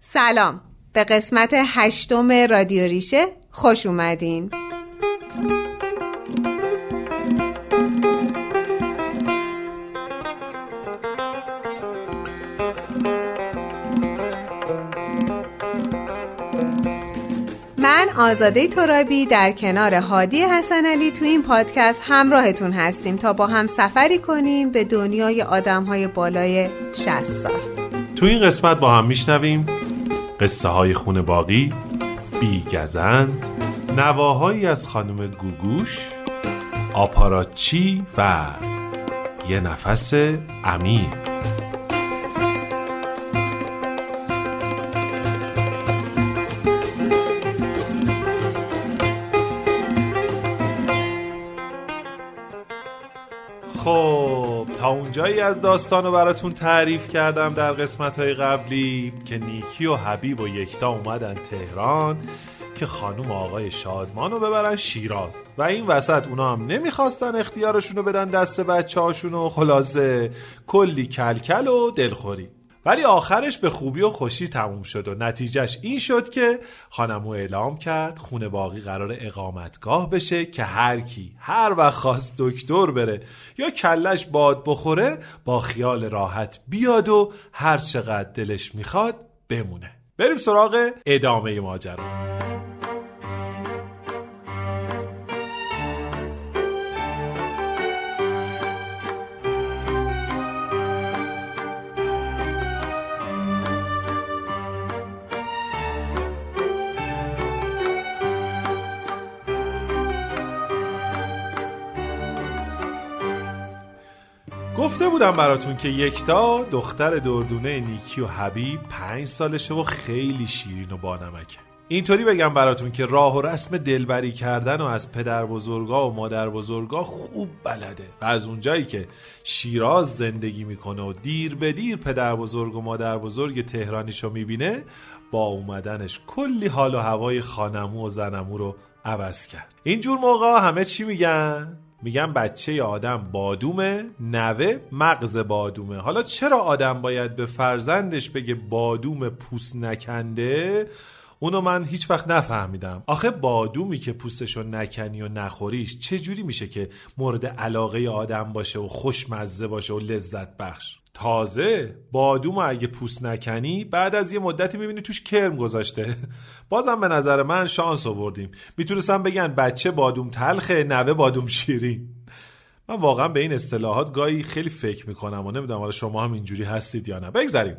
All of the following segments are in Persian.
سلام. به قسمت هشتم رادیو ریشه خوش اومدین. من آزاده ترابی در کنار هادی حسن علی تو این پادکست همراهتون هستیم تا با هم سفری کنیم به دنیای آدم های بالای 60 سال. تو این قسمت با هم میشنویم. قصه های خون باقی بیگزن نواهایی از خانم گوگوش آپاراچی و یه نفس عمیق اونجایی از داستان رو براتون تعریف کردم در قسمت های قبلی که نیکی و حبیب و یکتا اومدن تهران که خانوم آقای شادمان رو ببرن شیراز. و این وسط اونا هم نمی‌خواستن اختیارشون رو بدن دست بچه هاشون و خلاصه کلی کلکل و دلخوری. ولی آخرش به خوبی و خوشی تموم شد و نتیجهش این شد که خانمو اعلام کرد خونه باقی قرار اقامتگاه بشه که هر کی هر وقت خواست دکتر بره یا کلش باد بخوره با خیال راحت بیاد و هر چقدر دلش می‌خواد بمونه. بریم سراغ ادامه ماجرا. بودم براتون که یکتا دختر دردونه نیکی و حبیب پنج سالشه و خیلی شیرین و بانمکه اینطوری بگم براتون که راه و رسم دلبری کردن و از پدر بزرگا و مادر بزرگا خوب بلده و از اونجایی که شیراز زندگی می‌کنه و دیر به دیر پدر بزرگ و مادر بزرگ تهرانیشو می‌بینه با اومدنش کلی حال و هوای خانمو و زنمو رو عوض کرد اینجور موقع همه چی میگن؟ میگن بچه آدم بادومه نوه مغز بادومه. حالا چرا آدم باید به فرزندش بگه بادوم پوست نکنده؟ اونو من هیچ وقت نفهمیدم. آخه بادومی که پوستشو نکنی و نخوریش چجوری میشه که مورد علاقه آدم باشه و خوشمزه باشه و لذت بخش؟ تازه بادوم اگه پوست نکنی بعد از یه مدتی می‌بینی توش کرم گذاشته. بازم به نظر من شانس آوردیم. می‌تونستم بگن بچه بادوم تلخه نوه بادوم شیرین. من واقعا به این اصطلاحات گاهی خیلی فکر می‌کنم و نمی‌دونم حالا شما هم اینجوری هستید یا نه. بگذاریم.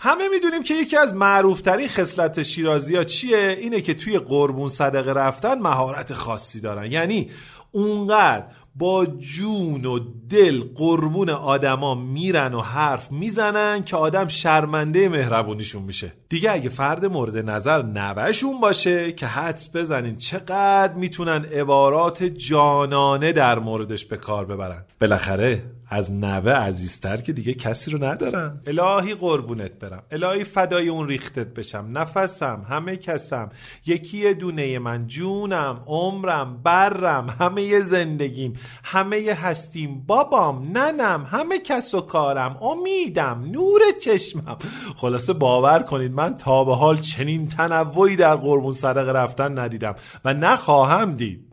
همه می‌دونیم که یکی از معروفترین خصلت شیرازی ها چیه؟ اینه که توی قربون صدقه رفتن مهارت خاصی دارن. یعنی اونقدر با جون و دل قربون آدما میرن و حرف می‌زنن که آدم شرمنده مهربونیشون میشه. دیگه اگه فرد مورد نظر نوهشون باشه که حدس بزنین چقدر می‌تونن عبارات جانانه در موردش به کار ببرن. بالاخره از نوه عزیزتر که دیگه کسی رو ندارم الهی قربونت برم. الهی فدای اون ریختت بشم. نفسم همه کسم. یکی دونه من. جونم عمرم برم. همه زندگیم. همه هستیم. بابام ننم همه کس و کارم. امیدم نور چشمم. خلاصه باور کنید من تا به حال چنین تنوعی در قربون صدقه رفتن ندیدم و نخواهم دید.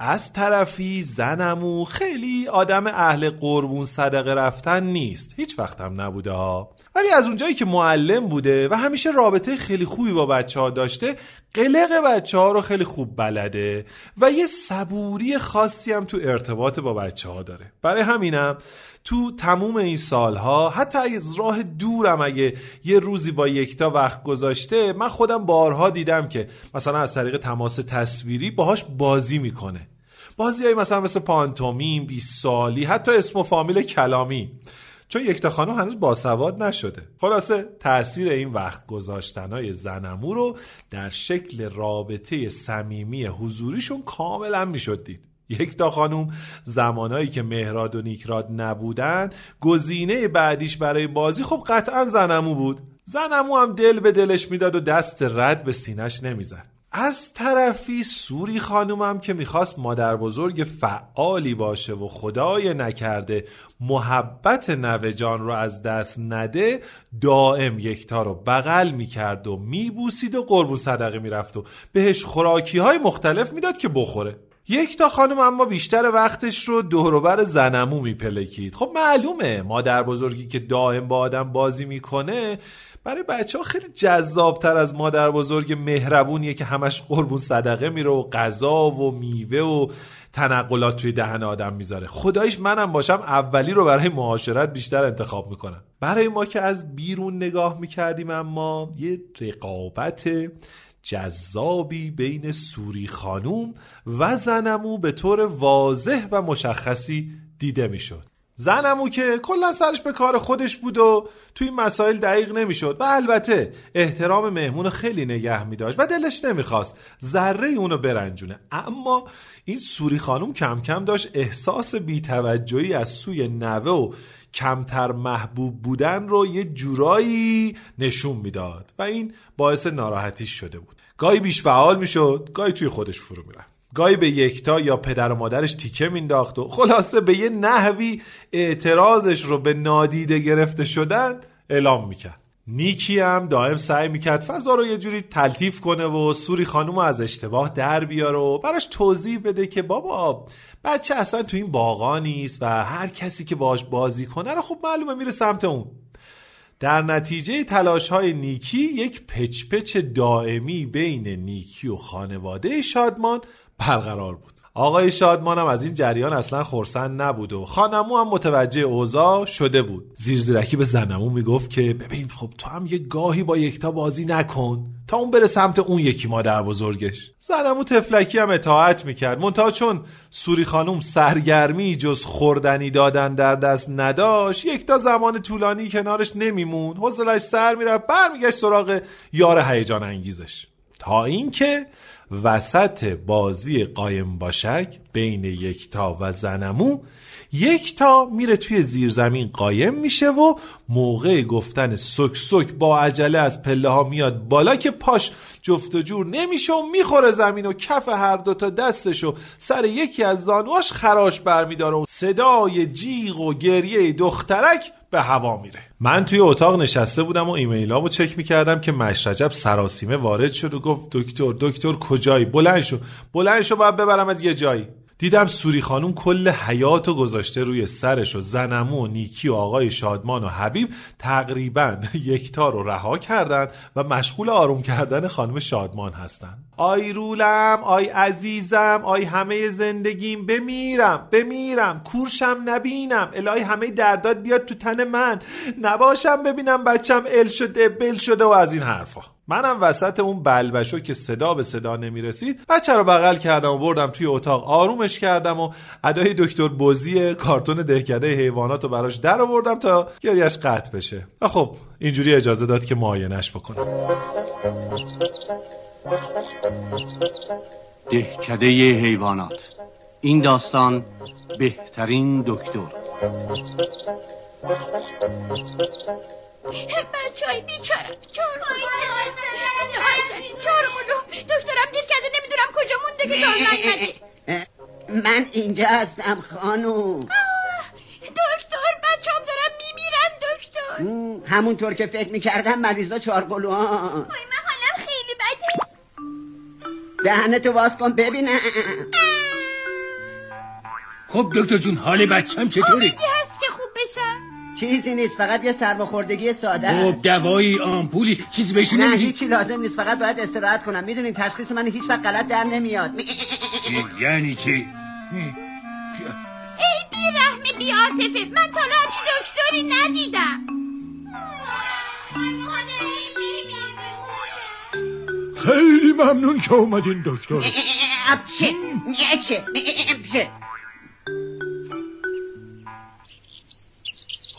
از طرفی زنمو خیلی آدم اهل قربون صدقه رفتن نیست. هیچ وقت هم نبوده ها. ولی از اونجایی که معلم بوده و همیشه رابطه خیلی خوبی با بچه ها داشته قلق بچه ها رو خیلی خوب بلده و یه صبوری خاصی هم تو ارتباط با بچه ها داره. برای همینم تو تموم این سالها حتی از راه دورم اگه یه روزی با یکتا وقت گذاشته من خودم بارها دیدم که مثلا از طریق تماس تصویری باهاش بازی می‌کنه. بازی های مثلا مثل پانتومیم، 20 سالی حتی اسم و فامیل کلامی. چون یکتا خانم هنوز باسواد نشده. خلاصه تاثیر این وقت گذاشتنهای زنمو رو در شکل رابطه صمیمی حضوریشون کاملا می‌شد دید. یکتا خانوم زمانایی که مهراد و نیکراد نبودن گزینه بعدیش برای بازی خب قطعا زنمو بود. زنمو هم دل به دلش می‌داد و دست رد به سینش نمی‌زد. از طرفی سوری خانومم که می‌خواست مادر بزرگ فعالی باشه و خدای نکرده محبت نوه جان رو از دست نده دائم یکتا رو بغل می‌کرد و میبوسید و قربون صدقه می‌رفت و بهش خوراکی های مختلف می‌داد که بخوره. یک تا خانم اما بیشتر وقتش رو دوروبر زنمو میپلکید. خب معلومه مادر بزرگی که دائم با آدم بازی می‌کنه برای بچه ها خیلی جذابتر از مادر بزرگ مهربونیه که همش قربون صدقه میره و غذا و میوه و تنقلات توی دهن آدم می‌ذاره. خدایش منم باشم اولی رو برای معاشرت بیشتر انتخاب می‌کنم. برای ما که از بیرون نگاه می‌کردیم اما یه رقابت جذابی بین سوری خانوم و زنمو به طور واضح و مشخصی دیده می‌شد. زنمو که کلا سرش به کار خودش بود و توی این مسائل دقیق نمی‌شد. و البته احترام مهمون خیلی نگه می و دلش نمی‌خواست ذره اونو برنجونه. اما این سوری خانوم کم کم داشت احساس بیتوجهی از سوی نوه و کمتر محبوب بودن رو یه جورایی نشون می‌داد و این باعث ناراحتیش شده بود. گاهی بیش فعال می‌شد گاهی توی خودش فرو می‌رفت. گاهی به یکتا یا پدر و مادرش تیکه مینداخت و خلاصه به یه نحوی اعتراضش رو به نادیده گرفته شدن اعلام می‌کرد. نیکی هم دائم سعی می‌کرد فضا رو یه جوری تلطیف کنه و سوری خانوم از اشتباه در بیاره و براش توضیح بده که بابا بچه اصلا تو این باغا نیست و هر کسی که باش بازی کنه رو خب معلومه میره سمت اون. در نتیجه تلاش های نیکی یک پچپچ دائمی بین نیکی و خانواده شادمان برقرار بود. آقای شادمانم از این جریان اصلا خورسند نبود و خانمو هم متوجه اوضاع شده بود. زیر زیرکی به زنمو می‌گفت که ببین خب تو هم یه گاهی با یکتا بازی نکن. تا اون بره سمت اون یکی مادر بزرگش. زنمو تفلکی هم اطاعت می‌کرد. منتها چون سوری خانوم سرگرمی جز خوردنی دادن در دست نداشت یکتا زمان طولانی کنارش نمیمون. حوصلش سر می‌رفت برمیگشت سراغ یار هیجان انگیزش. تا اینکه وسط بازی قایم باشک بین یکتا و زنمو یکتا میره توی زیرزمین قایم میشه و موقع گفتن سک سک با عجله از پله ها میاد بالا که پاش جفت و جور نمیشه و می‌خوره زمین و کف هر دوتا دستش و سر یکی از زانواش خراش برمیداره و صدای جیغ و گریه دخترک به هوا میره. من توی اتاق نشسته بودم و ایمیلامو چک می‌کردم که مشرجب سراسیمه وارد شد و گفت دکتر دکتر کجایی؟ بلند شو بلند شو باید ببرمت یه جایی. دیدم سوری خانوم کل حیات و گذاشته روی سرش و زنمو و نیکی و آقای شادمان و حبیب تقریبا یکتا رو رها کردن و مشغول آروم کردن خانم شادمان هستن. آی رولم آی عزیزم آی همه زندگیم بمیرم بمیرم کورشم نبینم. الهی همه درداد بیاد تو تن من. نباشم ببینم بچم ال شده بل شده و از این حرفا. منم وسط اون بلبشو که صدا به صدا نمی‌رسید بچه رو بغل کردم و بردم توی اتاق آرومش کردم و ادای دکتر بوزی کارتون دهکده حیوانات رو براش در آوردم تا گریش قطع بشه. و خب اینجوری اجازه داد که معاینش بکنم. دهکده حیوانات. این داستان بهترین دکتر. بچه های بیچارم چهار دکترم دیر کرده نمی‌دونم کجا مونده که دار من اینجا هستم خانوم. دکتر بچه‌ام دارم میمیرن دکتر. همونطور که فکر می‌کردم مریضا حالم خیلی بده. دهنتو باز کن ببینم. خب دکتر جون حال بچم چطوری؟ امیدی هست که خوب بشم؟ چیزی نیست فقط یه سرماخوردگی ساده خب است دوایی آمپولی چیزی بهش نه نمیدی؟ هیچی لازم نیست فقط باید استراحت کنم می‌دونین تشخیص من هیچ وقت غلط در نمیاد یعنی چی؟ ای بی رحم بی عاطفه من تا همچی دکتری ندیدم خیلی ممنون که اومدین دکتر اپچه اپچه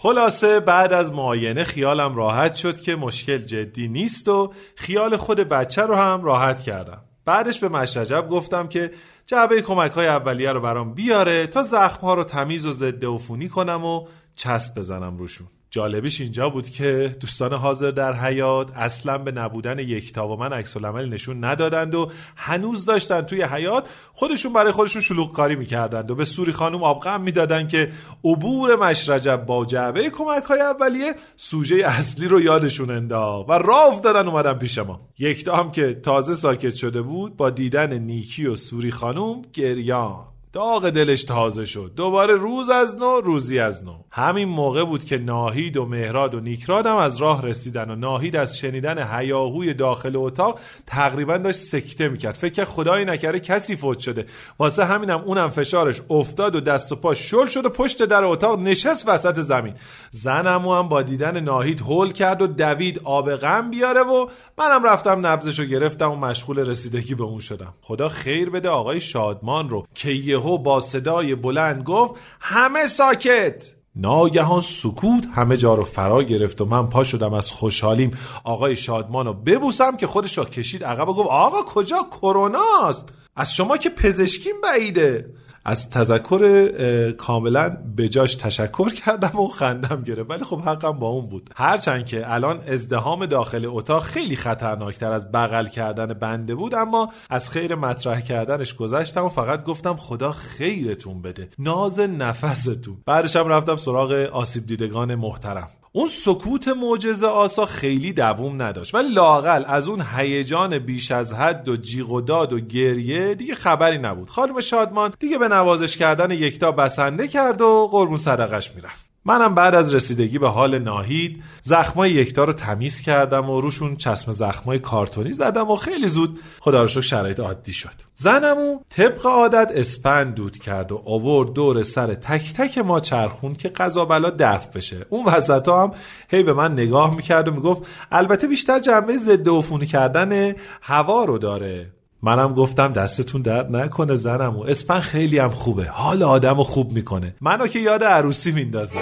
خلاصه بعد از معاینه خیالم راحت شد که مشکل جدی نیست و خیال خود بچه رو هم راحت کردم. بعدش به مشرجب گفتم که جعبه کمک های اولیه رو برام بیاره تا زخم ها رو تمیز و ضد عفونی کنم و چسب بزنم روشون. جالبیش اینجا بود که دوستان حاضر در حیات اصلا به نبودن یکتا و من عکس نشون ندادند و هنوز داشتن توی حیات خودشون برای خودشون شلوغ کاری می‌کردند و به سوری خانم آبغم می‌دادن که عبور مشرجب با جعبه کمک های اولیه سوژه اصلی رو یادشون انداخت و راه افتادن اومدن پیش ما. یکتا هم که تازه ساکت شده بود با دیدن نیکی و سوری خانم گریان. داغ دلش تازه شد. دوباره روز از نو روزی از نو. همین موقع بود که ناهید و مهراد و نیکراد هم از راه رسیدن و ناهید از شنیدن هیاهوی داخل اتاق تقریبا داشت سکته می‌کرد. فکر کرد خدایی نکرده کسی فوت شده. واسه همینم اونم فشارش افتاد و دست و پا شل شد و پشت در اتاق نشست وسط زمین. زنمو هم با دیدن ناهید هول کرد و دوید آب غم بیاره و منم رفتم نبزشو گرفتم و مشغول رسیدگی به اون شدم. خدا خیر بده آقای شادمان رو. که یهو با صدای بلند گفت همه ساکت. ناگهان سکوت همه جا رو فرا گرفت و من پا شدم از خوشحالیم. آقای شادمان رو ببوسم که خودش را کشید عقب و گفت آقا کجا؟ کروناست از شما که پزشکیم بعیده. از تذکر کاملا بجاش تشکر کردم و خندم گرفت. ولی خب حقم با اون بود. هرچند که الان ازدهام داخل اتاق خیلی خطرناکتر از بغل کردن بنده بود اما از خیر مطرح کردنش گذشتم و فقط گفتم خدا خیرتون بده. ناز نفستون. بعدشم رفتم سراغ آسیب دیدگان محترم. اون سکوت معجزه آسا خیلی دووم نداشت. ولی لاقل از اون هیجان بیش از حد و جیغ و داد و گریه دیگه خبری نبود. خانم شادمان دیگه به نوازش کردن یکتا بسنده کرد و قربون صدقش می‌رفت. منم بعد از رسیدگی به حال ناهید زخمای یکتا رو تمیز کردم و روشون چسم زخمای کارتونی زدم و خیلی زود خدا رو شرایط عادی شد. زنمو طبق عادت اسپند دود کرد و آورد دور سر تک تک ما چرخون که قضا بلا دفع بشه. اون وسط هم هی به من نگاه می‌کرد و می‌گفت البته بیشتر جنبه ضد عفونی کردن هوا رو داره. منم گفتم دستتون درد نکنه زنم اسپن خیلی هم خوبه. حال آدم رو خوب می‌کنه. منو که یاد عروسی میندازه.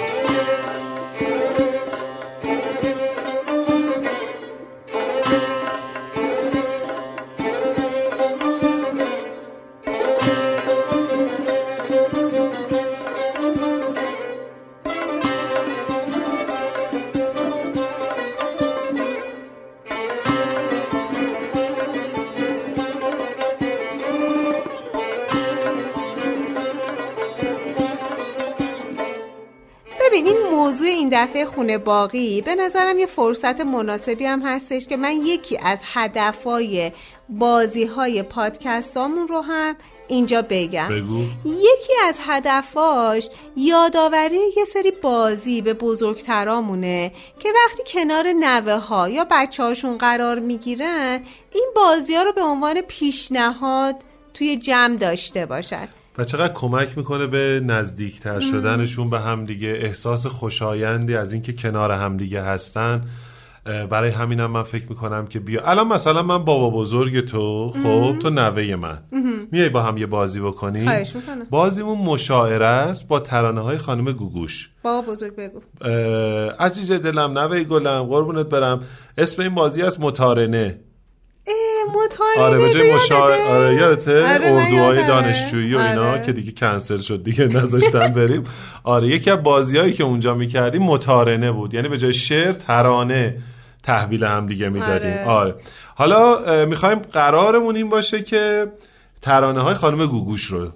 دفعه خونه باقی به نظرم یه فرصت مناسبی هم هستش که من یکی از هدفهای بازی های پادکستامون رو هم اینجا بگم. بگو. یکی از هدفاش یادآوری یه سری بازی به بزرگترامونه که وقتی کنار نوه ها یا بچه هاشون قرار می‌گیرن این بازی ها رو به عنوان پیشنهاد توی جمع داشته باشن. و چقدر کمک می‌کنه به نزدیکتر شدنشون به همدیگه احساس خوشایندی از اینکه کنار همدیگه هستن. برای همینم من فکر می‌کنم که بیا. الان مثلا من بابا بزرگ تو خب تو نوه من. میای با هم یه بازی بکنیم. بازیمون مشاعره است با ترانه های خانم گوگوش. بابا بزرگ بگو. عزیز دلم نوه گلم قربونت برم. اسم این بازی از متارنه مطالعه آره به جای مشاعره آره یادته؟ آره، اردوهای. دانشجویی و اینا آره. که دیگه کنسل شد دیگه نذاشتن بریم. آره یکی از بازیایی که اونجا می‌کردیم متارنه بود. یعنی به جای شعر ترانه تحویل هم دیگه می‌دادیم. آره. آره. حالا می‌خوایم قرارمون این باشه که ترانه های خانم گوگوش رو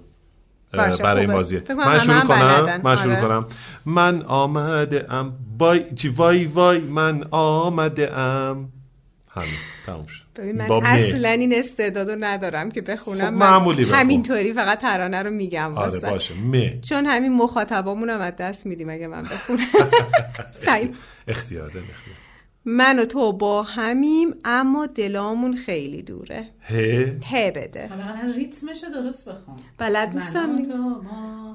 برای این کنم من شروع کنم. من شروع آره. کنم. من آمده ام بای چی؟ وای وای. من آمده ام همین تموم شد. ببین من. اصلا این استعدادو ندارم که بخونم. خب، من معمولی بخون. همینطوری فقط ترانه رو میگم آره واسه. باشه. مه چون همین مخاطبامون هم از دست میدیم اگه من بخونم. اختیار اختیار من و تو با همیم اما دلامون خیلی دوره. ه ته بده. حالا ریتمشو درست بخون. بلد نیستم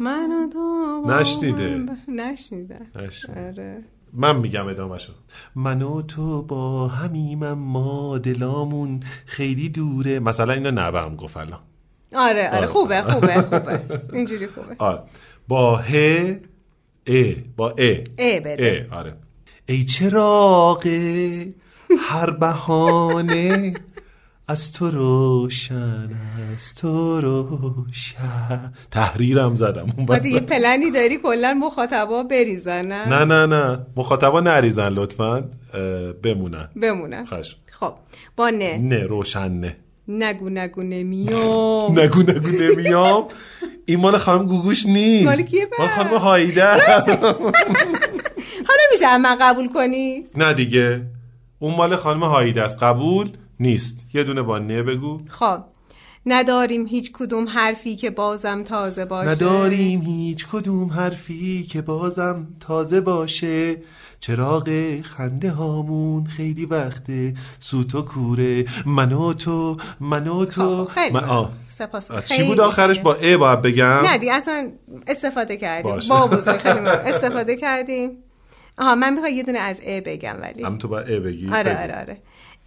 من و. تو نشنیده. نشنیده. آره. من میگم ادامه شد من و تو با همیم ما دلامون خیلی دوره. مثلا اینو نبم گفت الان. آره آره آره. خوبه خوبه خوبه. اینجوری خوبه. آره. با ه ا با ا. ای بده. ا آره. ای چراغ هر بهانه از تو روشن از تو روشن. تحریرم زدم اون دیگه. پلنی داری کلا مخاطبا بریزن نه؟ نه نه نه. مخاطبا نریزن لطفا. بمونن. بمونن. خش خب با نه. نه روشن نه. نگو نگو نمیام. نگو نگو نمیام. این مال خانم گوگوش نیست. مال کیه؟ مال خانم هایده. حالا میشه من قبول کنی؟ نه دیگه. اون مال خانم هایده است. قبول؟ نیست. یه دونه با نه بگو. خب نداریم هیچ کدوم حرفی که بازم تازه باشه. نداریم هیچ کدوم حرفی که بازم تازه باشه. چراغ خنده هامون خیلی وقته. سوت و کوره. من و تو من و تو. خب، خیلی من آه. سپاس. آه، چی بود آخرش. با ا باید بگم؟ نه دیگه اصلا استفاده کردیم. باشه. با بزرگ خیلی ممنون. استفاده کردیم. آها من می‌خوام یه دونه از ا بگم ولی. هم تو باید ا بگی. آره. آره آره.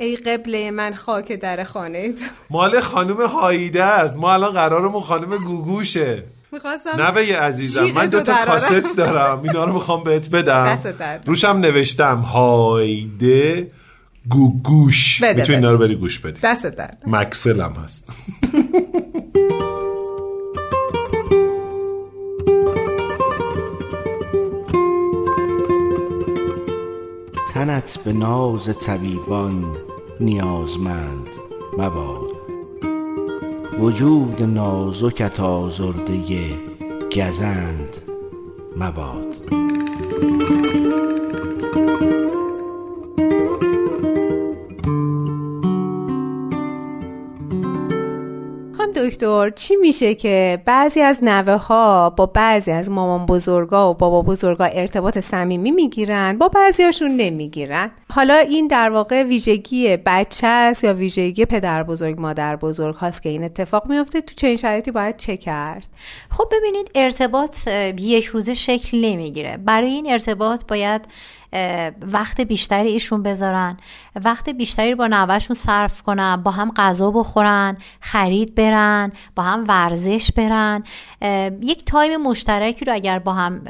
ای قبله من خاک در خانه تو. مال خانم هایده است. ما الان قرارمون خانم گوگوشه. می‌خواستم نه بگه عزیزم من دو تا. کاست دارم. اینا رو می‌خوام بهت بدم. روشم نوشتم هایده گوگوش. می‌تونی. اینا رو بری گوش بدی. دست درد. مکسل هم هست. تنت به ناز طبیبان نیازمند مباد. وجود نازکت آزرده گزند مباد. دکتر چی میشه که بعضی از نوه ها با بعضی از مامان بزرگا و بابا بزرگا ارتباط صمیمی می‌گیرن با بعضیاشون نمی‌گیرن؟ حالا این در واقع ویژگی بچه است یا ویژگی پدر بزرگ مادر بزرگ هاست که این اتفاق میفته تو چنین شرایطی باید چه کرد؟ خب ببینید ارتباط یک روزه شکل نمی‌گیره. برای این ارتباط باید وقت بیشتری ایشون بذارن. وقت بیشتری با نوهشون صرف کنن با هم غذا بخورن خرید برن با هم ورزش برن. یک تایم مشترکی رو اگر با هم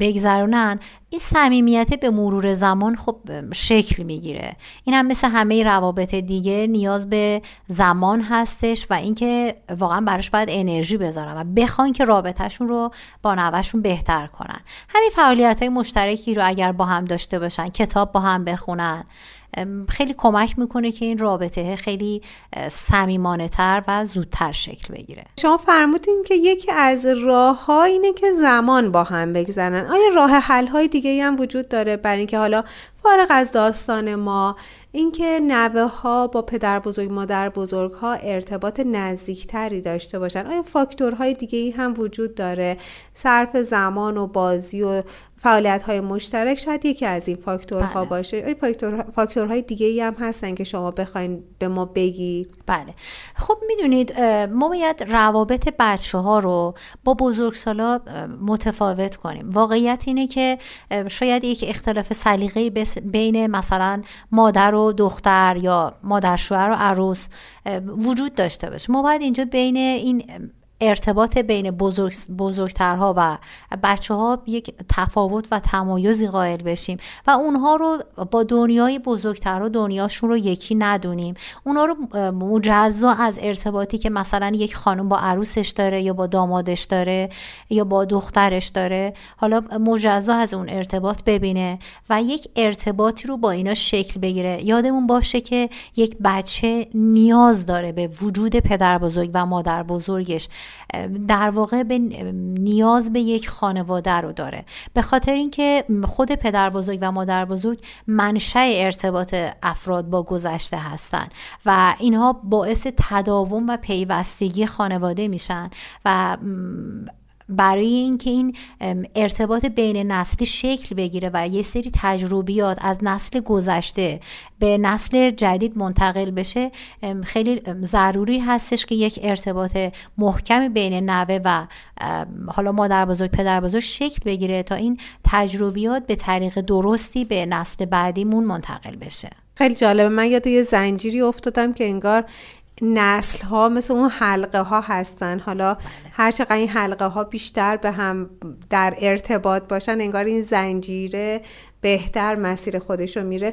بگذرونن این صمیمیت به مرور زمان خب شکل می‌گیره. این هم مثل همه روابط دیگه نیاز به زمان هستش و اینکه واقعا براش باید انرژی بذارن و بخوان که رابطهشون رو با نوهشون بهتر کنن. همین فعالیت های مشترکی رو اگر با هم داشته باشن کتاب با هم بخونن. خیلی کمک می‌کنه که این رابطه خیلی صمیمانه تر و زودتر شکل بگیره. شما فرمودین که یکی از راه ها اینه که زمان با هم بگذرن. آیا راه حل های دیگه هم وجود داره برای اینکه حالا فارغ از داستان ما اینکه نوه ها با پدر بزرگ مادر بزرگ ها ارتباط نزدیکتری داشته باشن. آیا فاکتورهای دیگه ای هم وجود داره؟ صرف زمان و بازی و فعالیت های مشترک شاید یکی از این فاکتورها بله. باشه. آیا فاکتور فاکتورهای دیگه ای هم هستن که شما بخواین به ما بگی بله. خب می‌دونید ما باید روابط بچه ها رو با بزرگسالا متفاوت کنیم. واقعیت اینه که شاید یک اختلاف سلیقه بین مثلا مادر و دختر یا مادر شوهر و عروس وجود داشته باشه. ما باید اینجا بین این ارتباط بین بزرگ بزرگترها و بچه ها یک تفاوت و تمایزی قائل بشیم و اونها رو با دنیای بزرگتر و دنیاشون رو یکی ندونیم. اونها رو مجزا از ارتباطی که مثلا یک خانم با عروسش داره یا با دامادش داره یا با دخترش داره حالا مجزا از اون ارتباط ببینه و یک ارتباطی رو با اینا شکل بگیره. یادمون باشه که یک بچه نیاز داره به وجود پدر بزرگ و مادر بزرگش در واقع به نیاز به یک خانواده رو داره. به خاطر اینکه خود پدر بزرگ و مادر بزرگ منشأ ارتباط افراد با گذشته هستن و اینها باعث تداوم و پیوستگی خانواده میشن و برای اینکه این ارتباط بین نسلی شکل بگیره و یه سری تجربیات از نسل گذشته به نسل جدید منتقل بشه خیلی ضروری هستش که یک ارتباط محکم بین نوه و حالا مادر بزرگ پدر بزرگ شکل بگیره تا این تجربیات به طریق درستی به نسل بعدیمون منتقل بشه. خیلی جالبه. من یاد یه زنجیری افتادم که انگار نسل ها مثل اون حلقه ها هستن. حالا هر چقدر این حلقه ها بیشتر به هم در ارتباط باشن انگار این زنجیره بهتر مسیر خودش رو میره.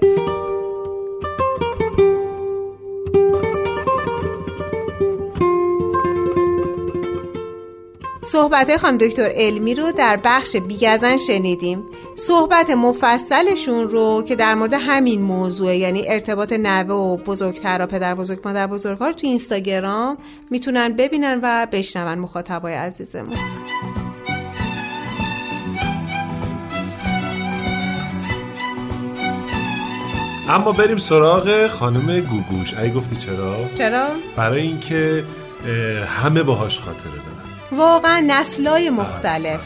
صحبت خانم دکتر علمی رو در بخش بیگزن شنیدیم صحبت مفصلشون رو که در مورد همین موضوع یعنی ارتباط نوه و بزرگتر پدر بزرگ مادر بزرگوار تو اینستاگرام می‌تونن ببینن و بشنون مخاطبای عزیزمون اما بریم سراغ خانم گوگوش ای گفتی چرا؟ چرا؟ برای اینکه همه باهاش خاطره دارن واقعا نسلای مختلف.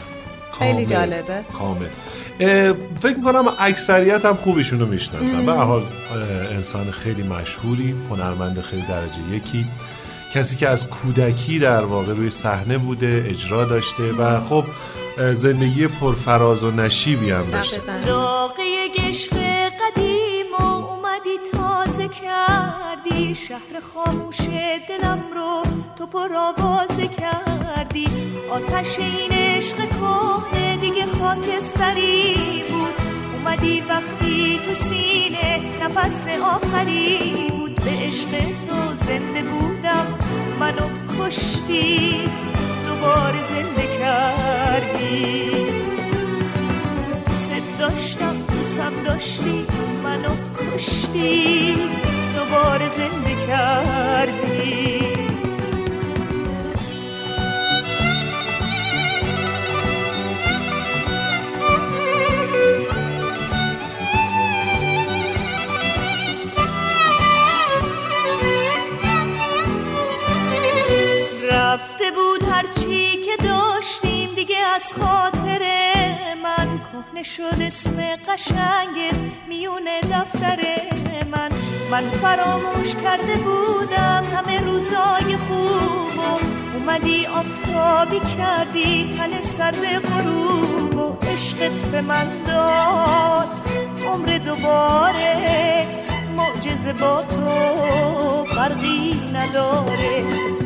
خیلی. جالبه. کامل فکر می‌کنم اکثریت هم خوبشون رو می‌شناسن به حال انسان خیلی مشهوری هنرمند خیلی درجه یکی. کسی که از کودکی در واقع روی صحنه بوده اجرا داشته و خب زندگی پرفراز و نشیبی هم داشته. داغه عشق قدیم و اومدی تازه کردی. شهر خاموش دلم رو تو پر آوازه کردی آتش این عشق کهنه دیگه خاکستری بود. اومدی وقتی تو سینه نفس آخری بود. به عشق تو زنده بودم منو کشتی. دوباره زنده کردی. دوست داشتم دوستم داشتی منو کشتی. دوباره زنده کردی. از خاطر من کهنه شد اسم قشنگت میونه دفتر من. من فراموش کرده بودم همه روزای خوب اومدی آفتابی کردی تن سر غروب و عشقت به من داد. عمر دوباره معجزه با تو فرقی نداره.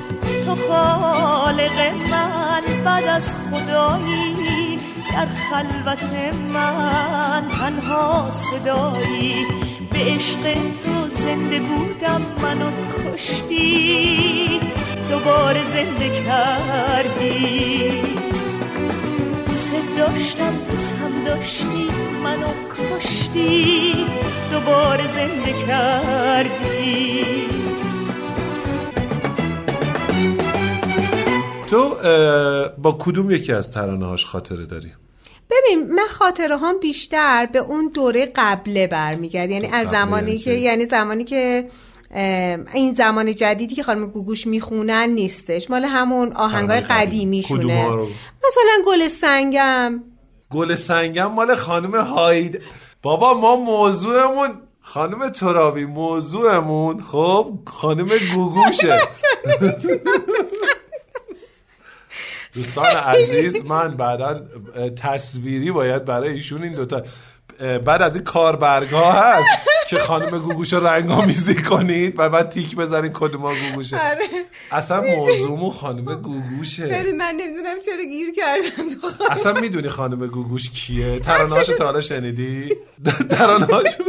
تو خالق من بعد از خدایی در خلوت من تنها صدایی. به عشق تو زنده بودم منو کشتی. دوباره زنده کردی. دوست داشتم دوست هم داشتی منو کشتی. دوباره زنده کردی. تو با کدوم یکی از ترانه هاش خاطره داری؟ ببین من خاطره هم بیشتر به اون دوره قبله برمیگرد یعنی از قبله زمانی یعنی که؟ یعنی زمانی که این زمان جدیدی که خانم گوگوش می‌خونن نیستش مال همون آهنگای قدیمی. رو؟ مثلا گل سنگم گل سنگم مال خانم هاید بابا ما موضوعمون خانم ترابی موضوعمون خب خانم گوگوشه دوستان عزیز من بعدا تصویری باید برای ایشون این دوتا بعد از این کاربرگ ها هست که خانم گوگوش رنگ آمیزی کنید و بعد تیک بزنید کدوم ها گوگوشه. آره. اصلا موضوعمون خانم گوگوشه. ببین من نمی‌دونم چرا گیر کردم تو خانم. اصلا می‌دونی خانم گوگوش کیه؟ ترانه‌هاشو تا حالا شنیدی؟ ترانه‌هاشو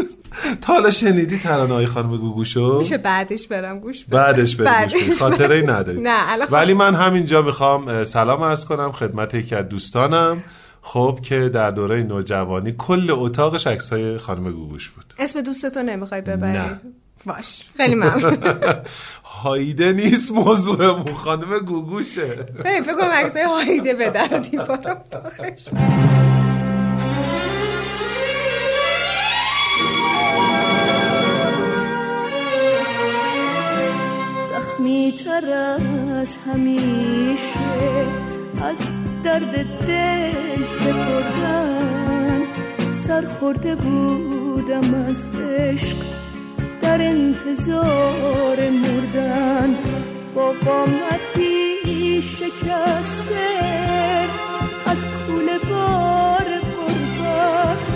تا حالا شنیدی ترانه‌های خانم گوگوشو؟ میشه بعدش برم گوش بدم. بعدش بریم بعدش گوش بدی. خاطره ای بعدش. نداری نه خب- ولی من همینجا می‌خوام سلام عرض کنم خدمت یکی از دوستانم. خب که در دوره نوجوانی کل اتاقش عکسای خانم گوگوش بود. اسم دوستتو نمی‌خوای ببری؟ نه. باش. خیلی ممنون. هایده نیست موضوعمون خانم گوگوشه. ببین فکر کنم عکسای هایده به در دیوار زخمی تر از همیشه از درد دل سپردن. سرخورده بودم از عشق در انتظار مردن. با قامتی شکسته از کوله بار قربت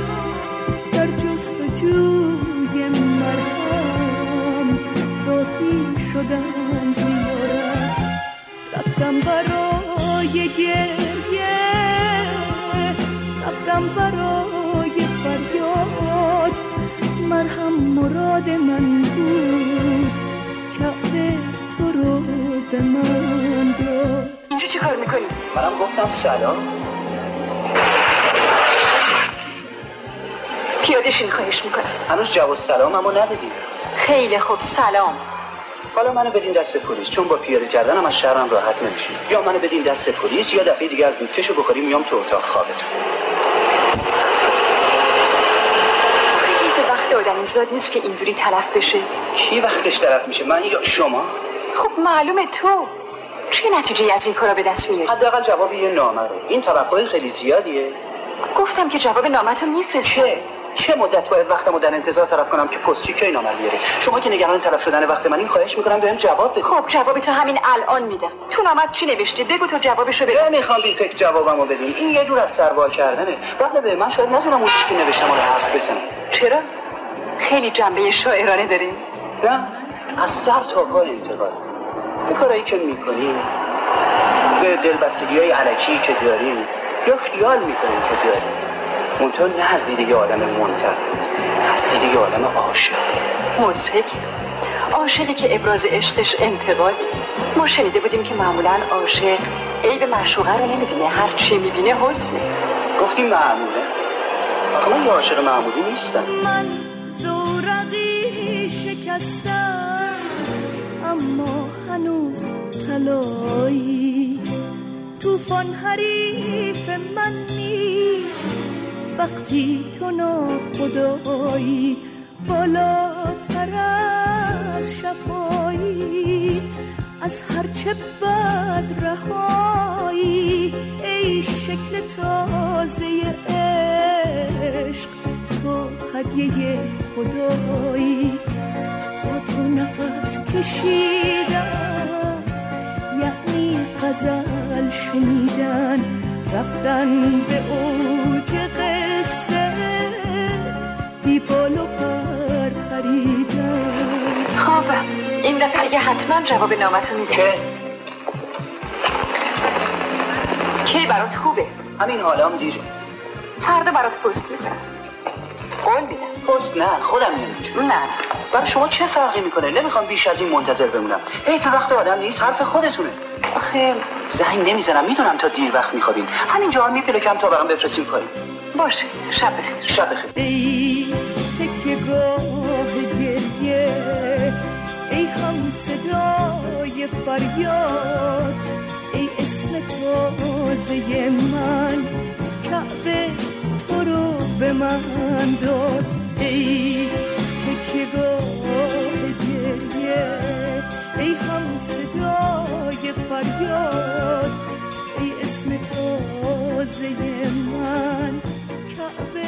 در جستجوی مرهم راهی شدم زیارت. رفتم برای گریه مرهم مراد من بود. کعبه تو رو به من داد. اینجا چی کار می‌کنی؟ منم گفتم سلام. پیاده شین خواهش می‌کنم. هنوز جواب سلام اما ندادی. خیلی خوب سلام. حالا منو بدین دست پلیس چون با پیاده کردنم از شهرم راحت نمیشه یا منو بدین دست پلیس یا دفعه دیگه از دودکشو بخوری میام تو اتاق خوابتون. زاد نیست که اینجوری تلف بشه؟ کی وقتش طرف میشه؟ من یا شما؟ خب معلومه تو. چه نتیجه از این کارا به دست میاری؟ حداقل جواب یه نامه رو. این توقع خیلی زیادیه. گفتم که جواب نامتو میفرستم چه؟ چه مدت باید وقتمو در انتظار طرف کنم که پستچی کی نامه رو بیاره شما که نگران طرف شدن وقت من این خواهش می‌کنم بهم جواب بده خب جواب تو همین الان میدم. تو نامت چی نوشته؟ بگو تو جوابشو بده. نمی‌خوام بی فکر جوابمو بدین این یه جور از سروا کردنه. وقت به من شاید نتونم اون چیزی که نوشتم رو حرف بزنم. چرا؟ خیلی جنبه شاعرانه داری نه از سر تا پا انتقاد به کارایی که می‌کنیم به دلبستگی های علکی که داریم یا خیال می‌کنیم که داریم منتها نه از دیده یه آدم منتقد از دیده یه آدم عاشق. مضحک عاشقی که ابراز عشقش انتقاده ما شنیده بودیم که معمولا عاشق عیب معشوقه رو نمی‌بینه هر چی می‌بینه حسنه. گفتی معموله. آخه من یه عاشق معمولی نیستم. شکستم اما هنوز تلایی توفان حریف من نیست وقتی تو ناخدایی. بالاتر از شفایی از هرچه بد رهایی. ای شکل تازه عشق تو هدیه خدایی. نفس کشیدن یعنی غزل شنیدن رفتن به اوج قصه بی بال و پر پریدن. خب این دفعه دیگه حتما جواب نامتو میده. که کی برات خوبه؟ همین حالام دیره. فردا برات پست می‌کنم. قول میدم. پست نه خودم نمی‌تونم نه نه. برای شما چه فرقی می‌کنه؟ نمی‌خوام بیش از این منتظر بمونم. حیف وقت آدم نیست حرف خودتونه. آخه زنگ نمی‌زنم می‌دونم تا دیر وقت میخوابین همینجا میپلکم تا برام بفرستین پایین. باشه شب بخیر. شب بخیر. ای تکیه گاه گریه ای هم صدای فریاد ای اسم تازه من کعبه تو رو به من داد. ای تکیه گاه گریه. ای هم صدای فریاد ای اسم تازه من کعبه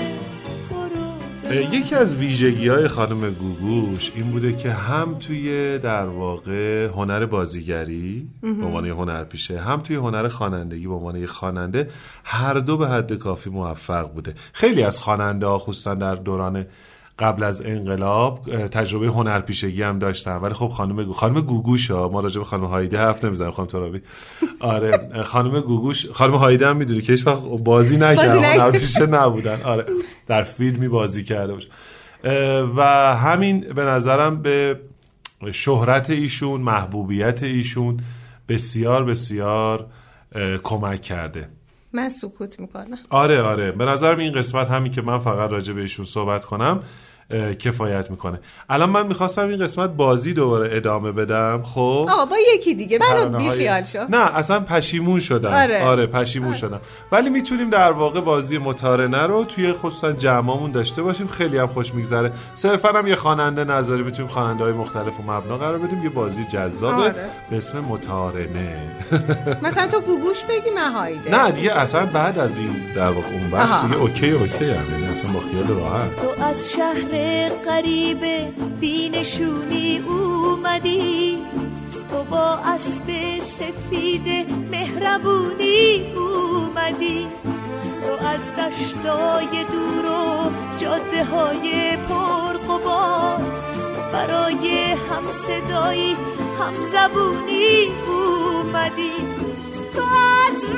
تو رو یکی از ویژگی های خانم گوگوش این بوده که هم توی در واقع هنر بازیگری به عنوان یه هنرپیشه هم توی هنر خوانندگی به عنوان خواننده هر دو به حد کافی موفق بوده. خیلی از خواننده ها خصوصا در دوران قبل از انقلاب تجربه هنرپیشگی هم داشتن ولی خب خانم گو... خانم گوگوش ها ما راجع به خانم هایده حرف نمی‌زنیم خانم ترابی. آره خانم گوگوش خانم هایده هم می‌دونی که هیچ وقت بازی نکردن. هنرپیشه نبودن. آره در فیلمی بازی کرده باشه و همین به نظرم به شهرت ایشون محبوبیت ایشون بسیار بسیار کمک کرده. من سکوت می‌کنم. آره آره. به نظرم این قسمت همین که من فقط راجع به ایشون صحبت کنم کفایت می‌کنه. الان من می‌خواستم این قسمت بازی دوباره ادامه بدم خب؟ آقا با یکی دیگه. منو بیخیال شو. نه اصلا پشیمون شدم. آره. آره, پشیمون شدم. ولی می‌تونیم در واقع بازی متارنه رو توی خصوصا جمعامون داشته باشیم. خیلی هم خوش میگذره. صرفا هم یه خواننده نظری می‌تونیم خواننده های مختلف و مبنا قرار بدیم. یه بازی جذابه آره. به اسم متارنه مثلا تو گوگوش بگی من هایده نه دیگه اصلا بعد از این در واقع اون بخش. دیگه اوکی اوکی هم. یعنی اصلا با خیال راحت. تو از شهر غریب بینشونی اومدی تو با اسب سفید مهربونی اومدی تو از دشتای دور و جاده های پرقبار برای هم صدایی هم زبونی اومدی تو از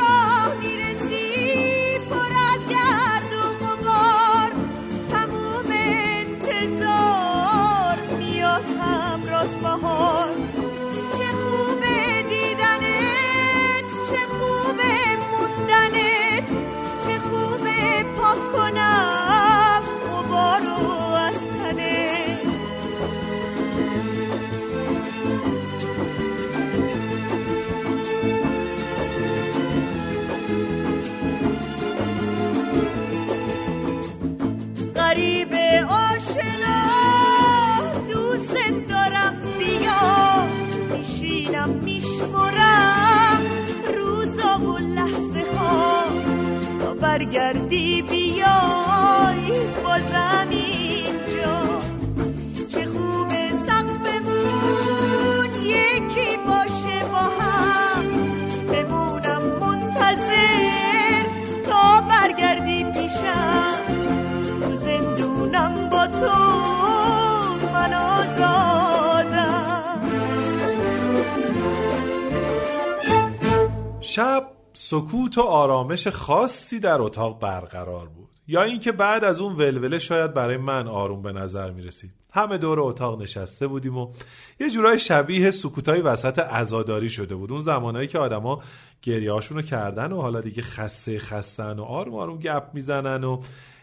شب سکوت و آرامش خاصی در اتاق برقرار بود. یا اینکه بعد از اون ولوله شاید برای من آروم به نظر می رسید همه دور اتاق نشسته بودیم و یه جورای شبیه سکوتای وسط عزاداری شده بود. اون زمانایی که آدما گریهاشونو کردن و حالا دیگه خسته خستن و آروم آروم گپ می‌زنن و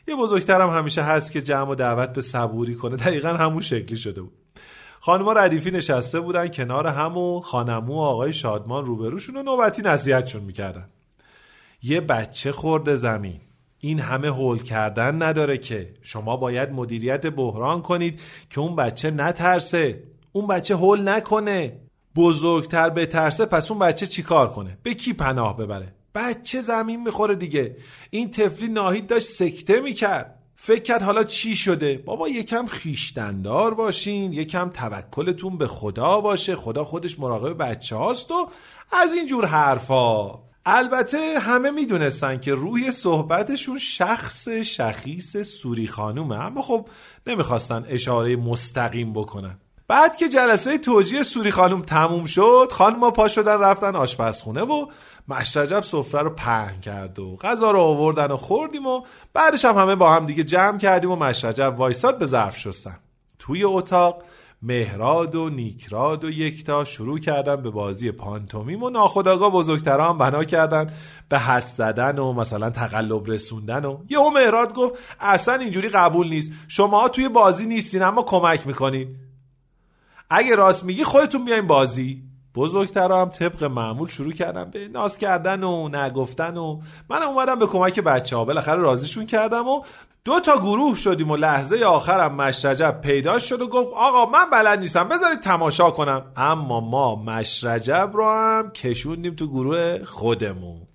یه بزرگترم همیشه هست که جمع و دعوت به صبوری کنه. دقیقا همون شکلی شده بود. خانمها ردیفی نشسته بودن کنار هم و خانمو و آقای شادمان روبروشون و نوبتی نصیحتشون می‌کردن. یه بچه خورده زمین. این همه هول کردن نداره که. شما باید مدیریت بحران کنید که اون بچه نترسه. اون بچه هول نکنه. بزرگتر بترسه پس اون بچه چیکار کنه؟ به کی پناه ببره؟ بچه زمین می‌خوره دیگه. این تفلی ناهید داشت سکته می‌کرد. فکر کرد حالا چی شده؟ بابا یکم خیشتندار باشین یکم توکلتون به خدا باشه. خدا خودش مراقب بچه هاست و از این جور حرفا. البته همه می‌دونستن که روی صحبتشون شخص شخیص سوری خانومه. اما خب نمی‌خواستن اشاره مستقیم بکنن. بعد که جلسه توجیه سوری خانوم تموم شد خانم پا شدن رفتن آشپزخونه و مشرجب سفره رو پهن کرد و غذا رو آوردن و خوردیم و بعدش هم همه با هم دیگه جمع کردیم و مشرجب وایساد به ظرف شستن. توی اتاق مهراد و نیکراد و یکتا شروع کردن به بازی پانتومیم و ناخداگاه بزرگترا هم بنا کردن به حد زدن و مثلا تقلب رسوندن و یهو مهراد گفت اصلا اینجوری قبول نیست. شما توی بازی نیستین اما کمک می‌کنید اگه راست میگی خودتون بیاین بازی. بزرگترا هم طبق معمول شروع کردن به ناز کردن و نگفتن و من اومدم به کمک بچه ها بالاخره راضیشون کردم و دو تا گروه شدیم و لحظه آخرم مشرجب پیدا شد و گفت آقا من بلد نیستم بذارید تماشا کنم. اما ما مشرجب رو هم کشوندیم تو گروه خودمون.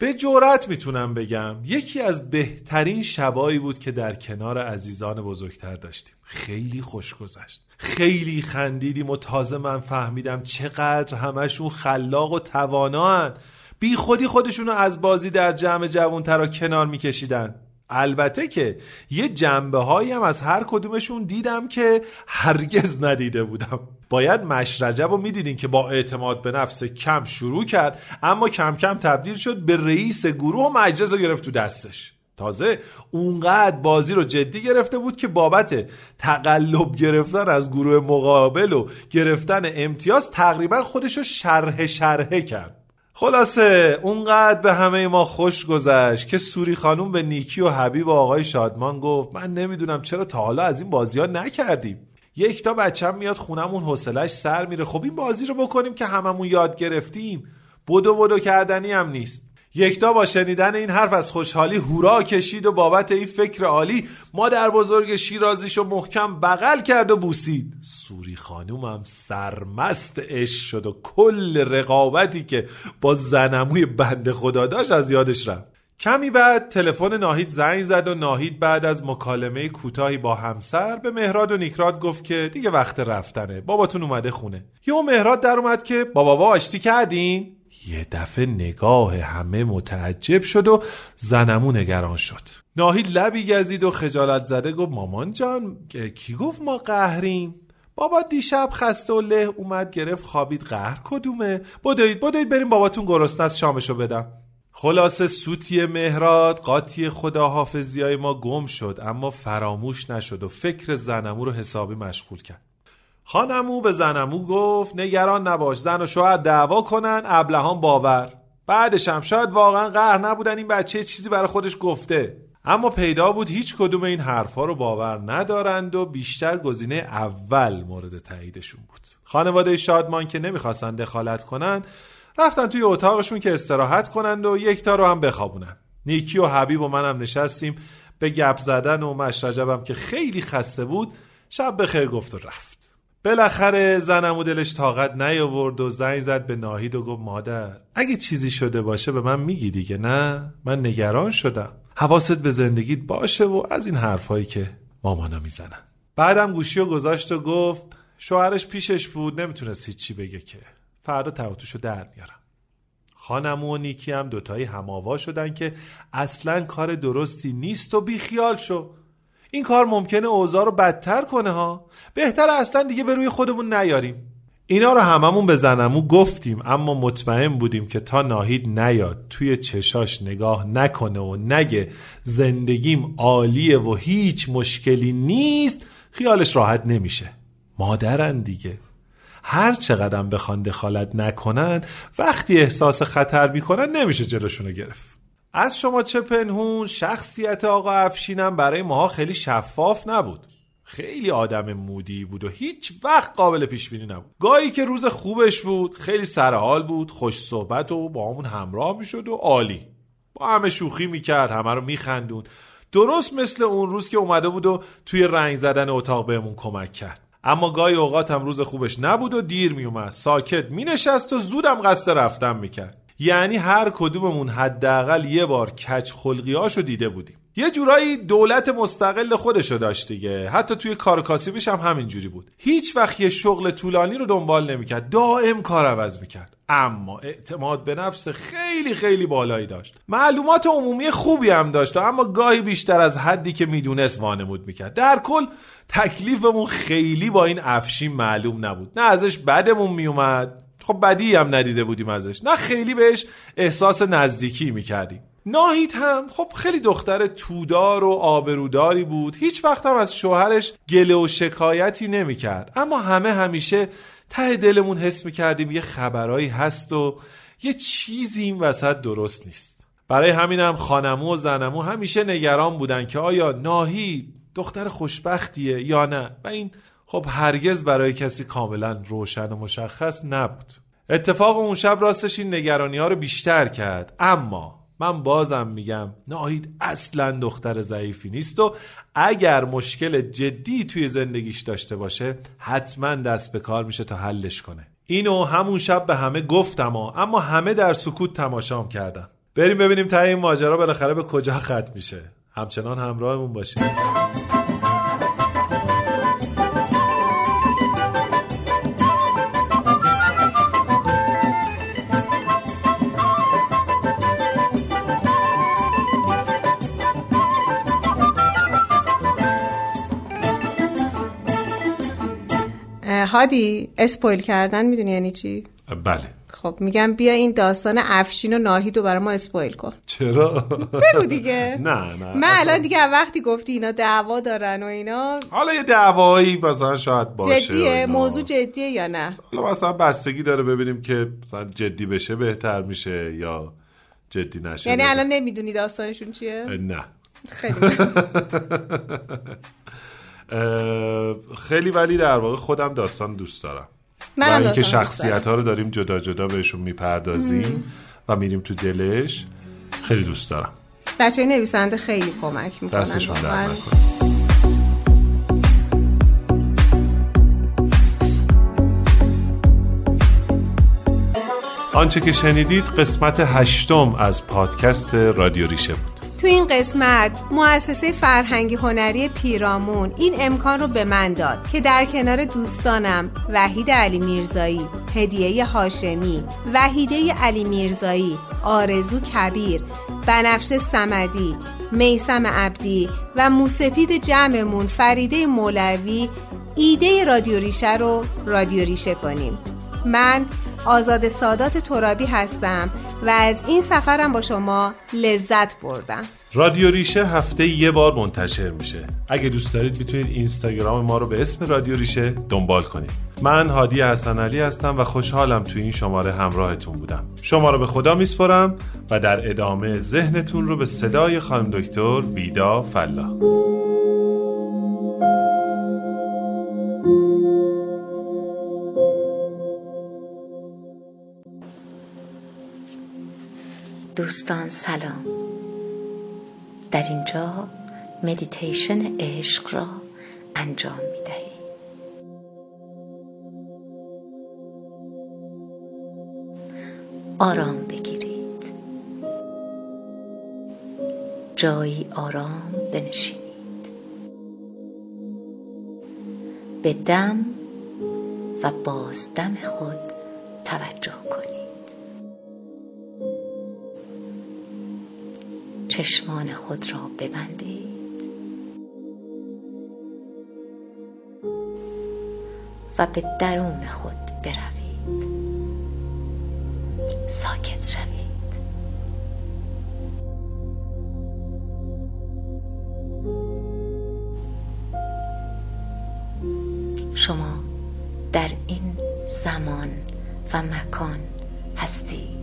به جورت می‌تونم بگم یکی از بهترین شبایی بود که در کنار عزیزان بزرگتر داشتیم. خیلی خوش گذشت. خیلی خندیدیم و تازه من فهمیدم چقدر همشون خلاق و توانا بی خودی خودشونو از بازی در جمع جوانترا کنار میکشیدن. البته که یه جنبه هایی هم از هر کدومشون دیدم که هرگز ندیده بودم. باید مشرجب رو می‌دیدین که با اعتماد به نفس کم شروع کرد اما کم کم تبدیل شد به رئیس گروه و مجلس رو گرفت تو دستش. تازه اونقدر بازی رو جدی گرفته بود که بابت تقلب گرفتن از گروه مقابل و گرفتن امتیاز تقریبا خودش رو شرح شرحه کرد. خلاصه اونقدر به همه ما خوش گذشت که سوری خانوم به نیکی و حبیب و آقای شادمان گفت من نمی‌دونم چرا تا حالا از این بازی ها نکردیم. یک تا بچم میاد خونمون حوصلش سر میره. خب این بازی رو بکنیم که هممون یاد گرفتیم. بدو بدو کردنی هم نیست. یکتا با شنیدن این حرف از خوشحالی هورا کشید و بابت این فکر عالی مادر بزرگ شیرازیشو محکم بغل کرد و بوسید. سوری خانومم سرمست عشق شد و کل رقابتی که با زنموی بند خدا داشت از یادش رفت. کمی بعد تلفن ناهید زنگ زد و ناهید بعد از مکالمه کوتاهی با همسر به مهراد و نیکراد گفت که دیگه وقت رفتنه. باباتون اومده خونه. یهو مهراد در اومد که با بابا آشتی کردین؟ یه دفعه نگاه همه متعجب شد و زنمو نگران شد. ناهید لبی گزید و خجالت زده گفت مامان جان کی گفت ما قهریم؟ بابا دیشب خسته و له اومد گرفت خوابید قهر کدومه؟ بدوید بدوید بریم باباتون گرسنه از شامشو بدم. خلاصه سوتی مهراد قاطی خداحافظی های ما گم شد اما فراموش نشد و فکر زنمو رو حسابی مشغول کرد. خانمو به زنمو گفت نگران نباش زن و شوهر دعوا کنن ابلهان باور. بعدش هم شاید واقعا قهر نبودن این بچه چیزی برای خودش گفته. اما پیدا بود هیچ کدوم این حرفا رو باور ندارند و بیشتر گزینه اول مورد تاییدشون بود. خانواده شادمان که نمی‌خواستن دخالت کنن رفتن توی اتاقشون که استراحت کنند و یکتا رو هم بخوابونن. نیکی و حبیب و منم نشستیم. به گپ زدن و مشرجبم که خیلی خسته بود شب بخیر گفت و رفت. بالاخره زنم و دلش طاقت نیاورد و زنگ زد به ناهید و گفت مادر اگه چیزی شده باشه به من میگی دیگه نه؟ من نگران شدم. حواست به زندگیت باشه و از این حرفهایی که مامانا می‌زنن. بعدم گوشی رو گذاشت و گفت شوهرش پیشش بود نمی‌تونست هیچی بگه که. فردا توتوشو در میارم. خانمو و نیکی هم دوتایی هماوا شدن که اصلا کار درستی نیست و بیخیال شو. این کار ممکنه اوضاع رو بدتر کنه ها. بهتر اصلا دیگه به روی خودمون نیاریم. اینا رو هممون به زنمو گفتیم اما مطمئن بودیم که تا ناهید نیاد توی چشاش نگاه نکنه و نگه زندگیم عالیه و هیچ مشکلی نیست خیالش راحت نمیشه. مادرن دیگه. هر چقدر بخوان دخالت نکنن وقتی احساس خطر می‌کنن نمیشه جلوشونو گرفت. از شما چه پنهون شخصیت آقا افشینم برای ماها خیلی شفاف نبود. خیلی آدم مودی بود و هیچ وقت قابل پیش بینی نبود. گاهی که روز خوبش بود خیلی سرحال بود خوش صحبت و با همون همراه می‌شد و عالی. با همه شوخی می‌کرد همه رو میخندون درست مثل اون روز که اومده بود و توی رنگ زدن اتاق بهمون کمک کرد. اما گاهی اوقات هم روز خوبش نبود و دیر میومد ساکت مینشست و زودم قصد رفتن می‌کرد یعنی هر کدوممون حداقل یه بار کچ خلقیاشو دیده بودیم. یه جورایی دولت مستقل خودشو داشت دیگه. حتی توی کار کاسبیش هم همین جوری بود. هیچ وقت یه شغل طولانی رو دنبال نمی‌کرد. دائم کار عوض می‌کرد. اما اعتماد به نفس خیلی خیلی بالایی داشت. معلومات عمومی خوبی هم داشت اما گاهی بیشتر از حدی که می‌دونست وانمود می‌کرد. در کل تکلیفمون خیلی با این افشین معلوم نبود. نه ازش بدمون میومد خب بدی هم ندیده بودیم ازش. نه خیلی بهش احساس نزدیکی می‌کردیم. ناهید هم خب خیلی دختر تودار و آبروداری بود. هیچ وقت هم از شوهرش گله و شکایتی نمی‌کرد. اما همه همیشه ته دلمون حس می‌کردیم یه خبرایی هست و یه چیزی این وسط درست نیست. برای همینم خانمو و زنمو همیشه نگران بودن که آیا ناهید دختر خوشبختیه یا نه. و این خب هرگز برای کسی کاملا روشن و مشخص نبود. اتفاق اون شب راستش این نگرانی ها رو بیشتر کرد. اما من بازم میگم ناهید اصلا دختر ضعیفی نیست و اگر مشکل جدی توی زندگیش داشته باشه حتما دست به کار میشه تا حلش کنه. اینو همون شب به همه گفتم و اما همه در سکوت تماشام کردم بریم ببینیم تا این ماجرا بالاخره به کجا ختم میشه. همچنان همراهمون باشید. هادی اسپویل کردن می‌دونی یعنی چی؟ بله. خب میگم بیا این داستان افشین و ناهید رو برای ما اسپویل کن. چرا؟ بگو دیگه. نه نه. من الان دیگه وقتی گفتی اینا دعوا دارن و اینا حالا یه دعوایی مثلا شاید باشه جدیه؟ موضوع جدیه یا نه؟ حالا مثلا بستگی داره ببینیم که مثلا جدی بشه بهتر میشه یا جدی نشه یعنی الان نمی‌دونی داستانشون چیه؟ نه. خیلی خیلی ولی در واقع خودم داستان دوست دارم. منم و اینکه شخصیت ها رو داریم جدا جدا بهشون می‌پردازیم و میریم تو دلش خیلی دوست دارم. بچه نویسنده خیلی کمک می‌کنن. دستشون در. نکنه. آنچه که شنیدید قسمت هشتم از پادکست رادیو ریشه بود. تو این قسمت مؤسسه فرهنگی هنری پیرامون این امکان رو به من داد که در کنار دوستانم وحید علی میرزایی، هدیه هاشمی، وحیده علی میرزایی، آرزو کبیر، بنفشه سمدی، میسم عبدی و موسپید جمعمون فریده مولوی ایده رادیو ریشه رو رادیو ریشه کنیم. من آزاد سادات ترابی هستم و از این سفرم با شما لذت بردم. رادیو ریشه هفته یه بار منتشر میشه. اگه دوست دارید می‌تونید اینستاگرام ما رو به اسم رادیو ریشه دنبال کنید. من هادی حسن علی هستم و خوشحالم توی این شماره همراهتون بودم. شما رو به خدا میسپرم و در ادامه ذهنتون رو به صدای خانم دکتر ویدا فلا دوستان سلام. در اینجا مدیتیشن عشق را انجام می دهیم. آرام بگیرید. جایی آرام بنشینید. به دم و بازدم خود توجه کنید. چشمان خود را ببندید. و به درون خود بروید. ساکت شوید. شما در این زمان و مکان هستید.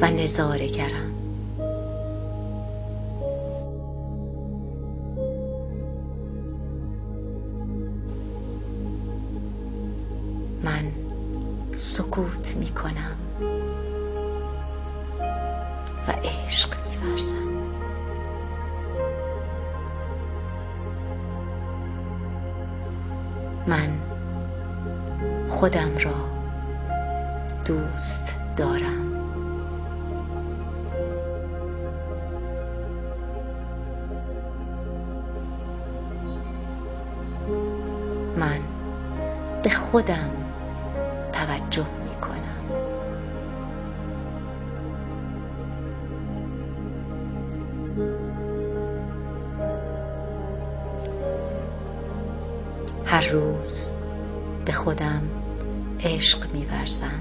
و نظارگرم من سکوت می کنم و عشق می ورزم من خودم را دوست دارم. خودم توجه می کنم هر روز به خودم عشق می ورزم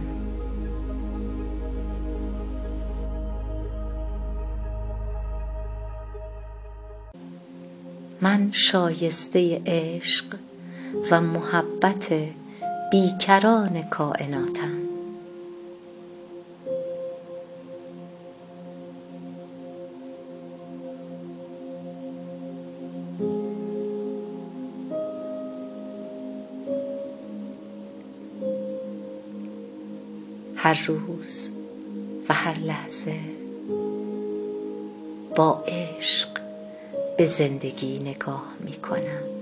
من شایسته عشق و محبت بیکران کائناتم. هر روز و هر لحظه با عشق به زندگی نگاه می کنم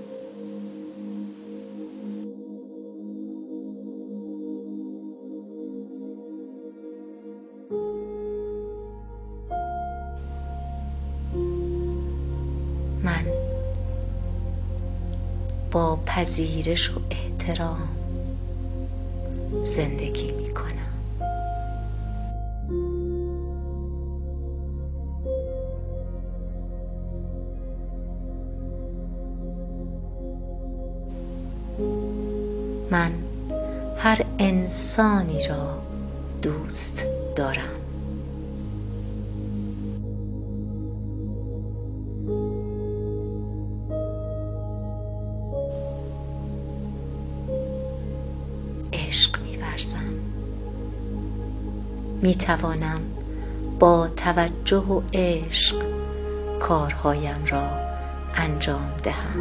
پذیرش و احترام زندگی می کنم من هر انسانی را دوست دارم. می توانم با توجه و عشق کارهایم را انجام دهم.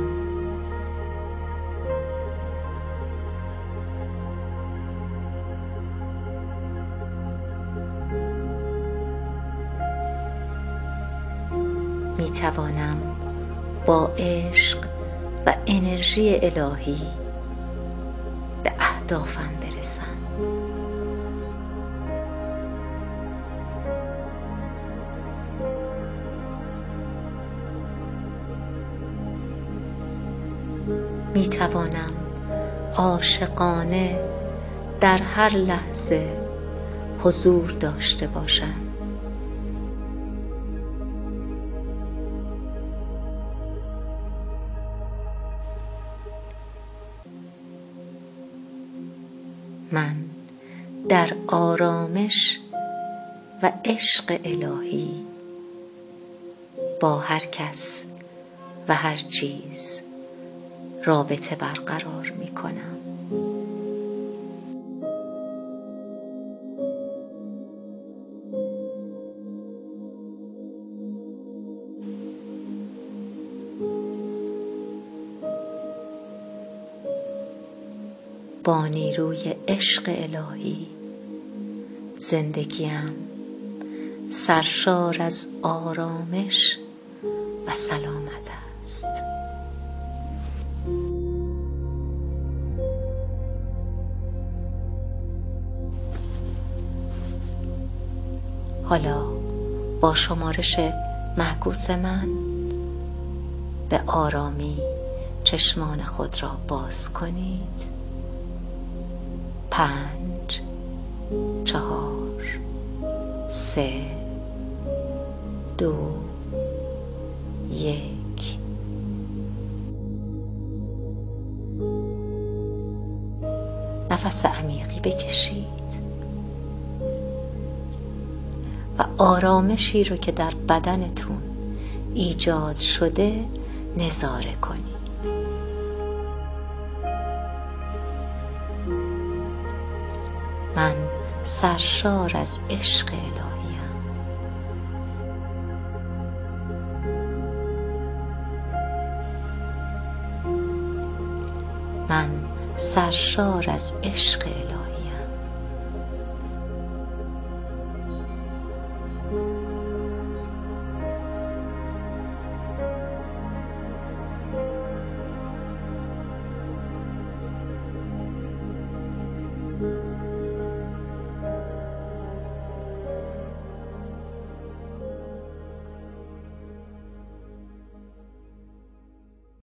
می توانم با عشق و انرژی الهی به اهدافم برسم. می توانم عاشقانه در هر لحظه حضور داشته باشم. من در آرامش و عشق الهی با هر کس و هر چیز رابطه برقرار می کنم با نیروی عشق الهی زندگیم سرشار از آرامش و سلامت حالا با شمارش معکوس من به آرامی چشمان خود را باز کنید. پنج چهار سه دو یک. نفس عمیقی بکشید. و آرامشی رو که در بدنتون ایجاد شده نظاره کنید من سرشار از عشق الهیم. من سرشار از عشق الهیم.